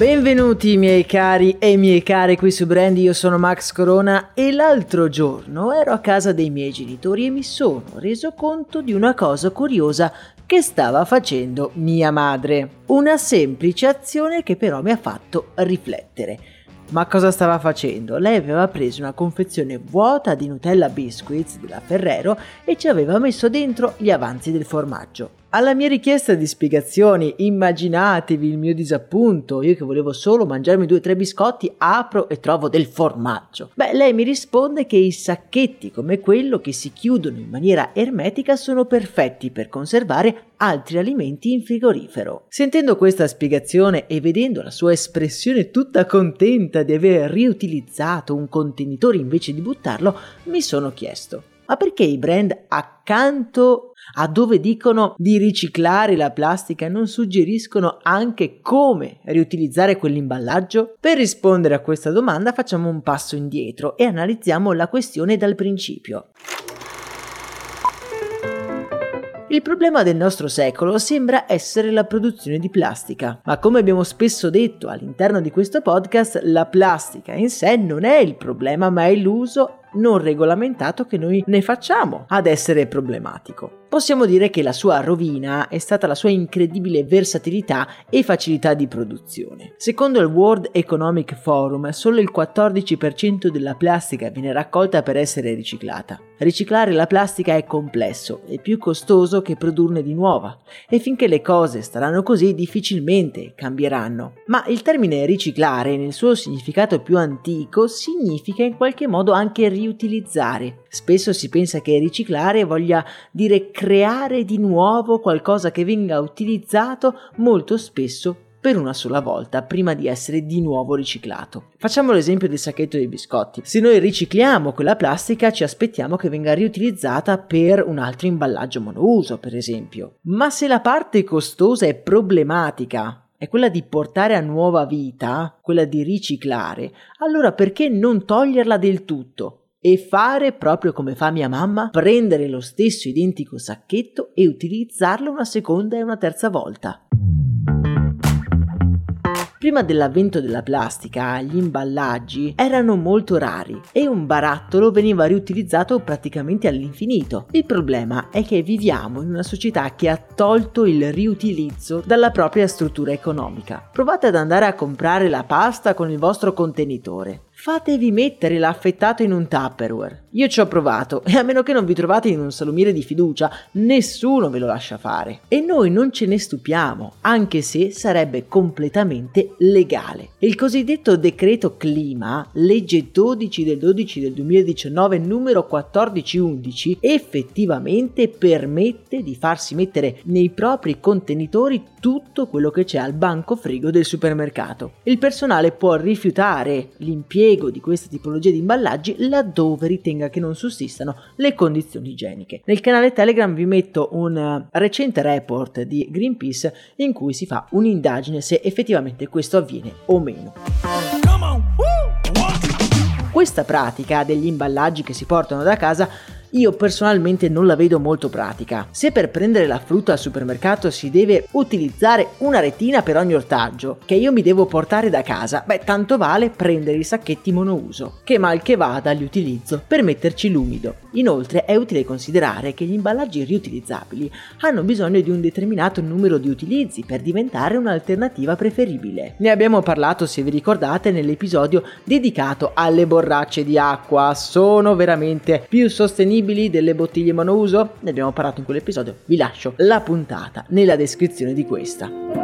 Benvenuti miei cari e miei care qui su Brand, io sono Max Corona e l'altro giorno ero a casa dei miei genitori e mi sono reso conto di una cosa curiosa che stava facendo mia madre. Una semplice azione che però mi ha fatto riflettere. Ma cosa stava facendo? Lei aveva preso una confezione vuota di Nutella Biscuits della Ferrero e ci aveva messo dentro gli avanzi del formaggio. Alla mia richiesta di spiegazioni, immaginatevi il mio disappunto, io che volevo solo mangiarmi due o tre biscotti, apro e trovo del formaggio. Beh, lei mi risponde che i sacchetti come quello che si chiudono in maniera ermetica sono perfetti per conservare altri alimenti in frigorifero. Sentendo questa spiegazione e vedendo la sua espressione tutta contenta di aver riutilizzato un contenitore invece di buttarlo, mi sono chiesto ma perché i brand accanto a dove dicono di riciclare la plastica non suggeriscono anche come riutilizzare quell'imballaggio? Per rispondere a questa domanda facciamo un passo indietro e analizziamo la questione dal principio. Il problema del nostro secolo sembra essere la produzione di plastica, ma come abbiamo spesso detto all'interno di questo podcast, la plastica in sé non è il problema, ma è l'uso non regolamentato che noi ne facciamo ad essere problematico. Possiamo dire che la sua rovina è stata la sua incredibile versatilità e facilità di produzione. Secondo il World Economic Forum, solo il 14% della plastica viene raccolta per essere riciclata. Riciclare la plastica è complesso e più costoso che produrne di nuova e finché le cose staranno così difficilmente cambieranno. Ma il termine riciclare nel suo significato più antico significa in qualche modo anche riutilizzare. Spesso si pensa che riciclare voglia dire creare di nuovo qualcosa che venga utilizzato molto spesso per una sola volta prima di essere di nuovo riciclato. Facciamo l'esempio del sacchetto dei biscotti. Se noi ricicliamo quella plastica ci aspettiamo che venga riutilizzata per un altro imballaggio monouso, per esempio. Ma se la parte costosa è problematica, è quella di portare a nuova vita, quella di riciclare, allora perché non toglierla del tutto? E fare proprio come fa mia mamma, prendere lo stesso identico sacchetto e utilizzarlo una seconda e una terza volta. Prima dell'avvento della plastica, gli imballaggi erano molto rari e un barattolo veniva riutilizzato praticamente all'infinito. Il problema è che viviamo in una società che ha tolto il riutilizzo dalla propria struttura economica. Provate ad andare a comprare la pasta con il vostro contenitore fatevi mettere l'affettato in un Tupperware. Io ci ho provato e a meno che non vi trovate in un salumiere di fiducia, nessuno ve lo lascia fare. E noi non ce ne stupiamo, anche se sarebbe completamente legale. Il cosiddetto decreto clima, legge 12 del 12 del 2019 numero 1411, effettivamente permette di farsi mettere nei propri contenitori tutto quello che c'è al banco frigo del supermercato. Il personale può rifiutare l'impiego l'impiego di questa tipologia di imballaggi laddove ritenga che non sussistano le condizioni igieniche. Nel canale Telegram vi metto un eh, recente report di Greenpeace in cui si fa un'indagine se effettivamente questo avviene o meno. Questa pratica degli imballaggi che si portano da casa io personalmente non la vedo molto pratica. Se per prendere la frutta al supermercato si deve utilizzare una retina per ogni ortaggio, che io mi devo portare da casa, beh, tanto vale prendere i sacchetti monouso, che mal che vada li utilizzo per metterci l'umido. Inoltre è utile considerare che gli imballaggi riutilizzabili hanno bisogno di un determinato numero di utilizzi per diventare un'alternativa preferibile. Ne abbiamo parlato, se vi ricordate, nell'episodio dedicato alle borracce di acqua. Sono veramente più sostenibili delle bottiglie monouso? Ne abbiamo parlato in quell'episodio, vi lascio la puntata nella descrizione di questa.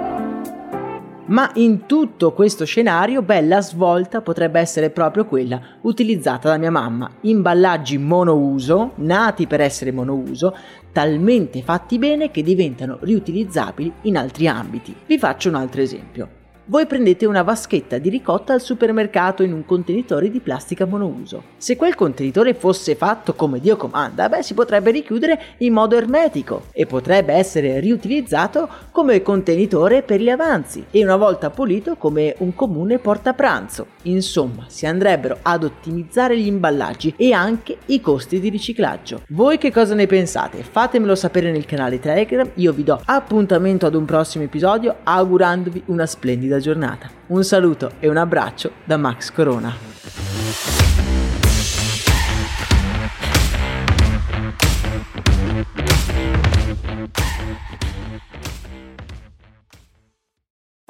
Ma in tutto questo scenario, bella svolta potrebbe essere proprio quella utilizzata da mia mamma. Imballaggi monouso, nati per essere monouso, talmente fatti bene che diventano riutilizzabili in altri ambiti. Vi faccio un altro esempio. Voi prendete una vaschetta di ricotta al supermercato in un contenitore di plastica monouso. Se quel contenitore fosse fatto come Dio comanda, beh, si potrebbe richiudere in modo ermetico e potrebbe essere riutilizzato come contenitore per gli avanzi e una volta pulito come un comune portapranzo. Insomma, si andrebbero ad ottimizzare gli imballaggi e anche i costi di riciclaggio. Voi che cosa ne pensate? Fatemelo sapere nel canale Telegram, io vi do appuntamento ad un prossimo episodio augurandovi una splendida giornata. Un saluto e un abbraccio da Max Corona.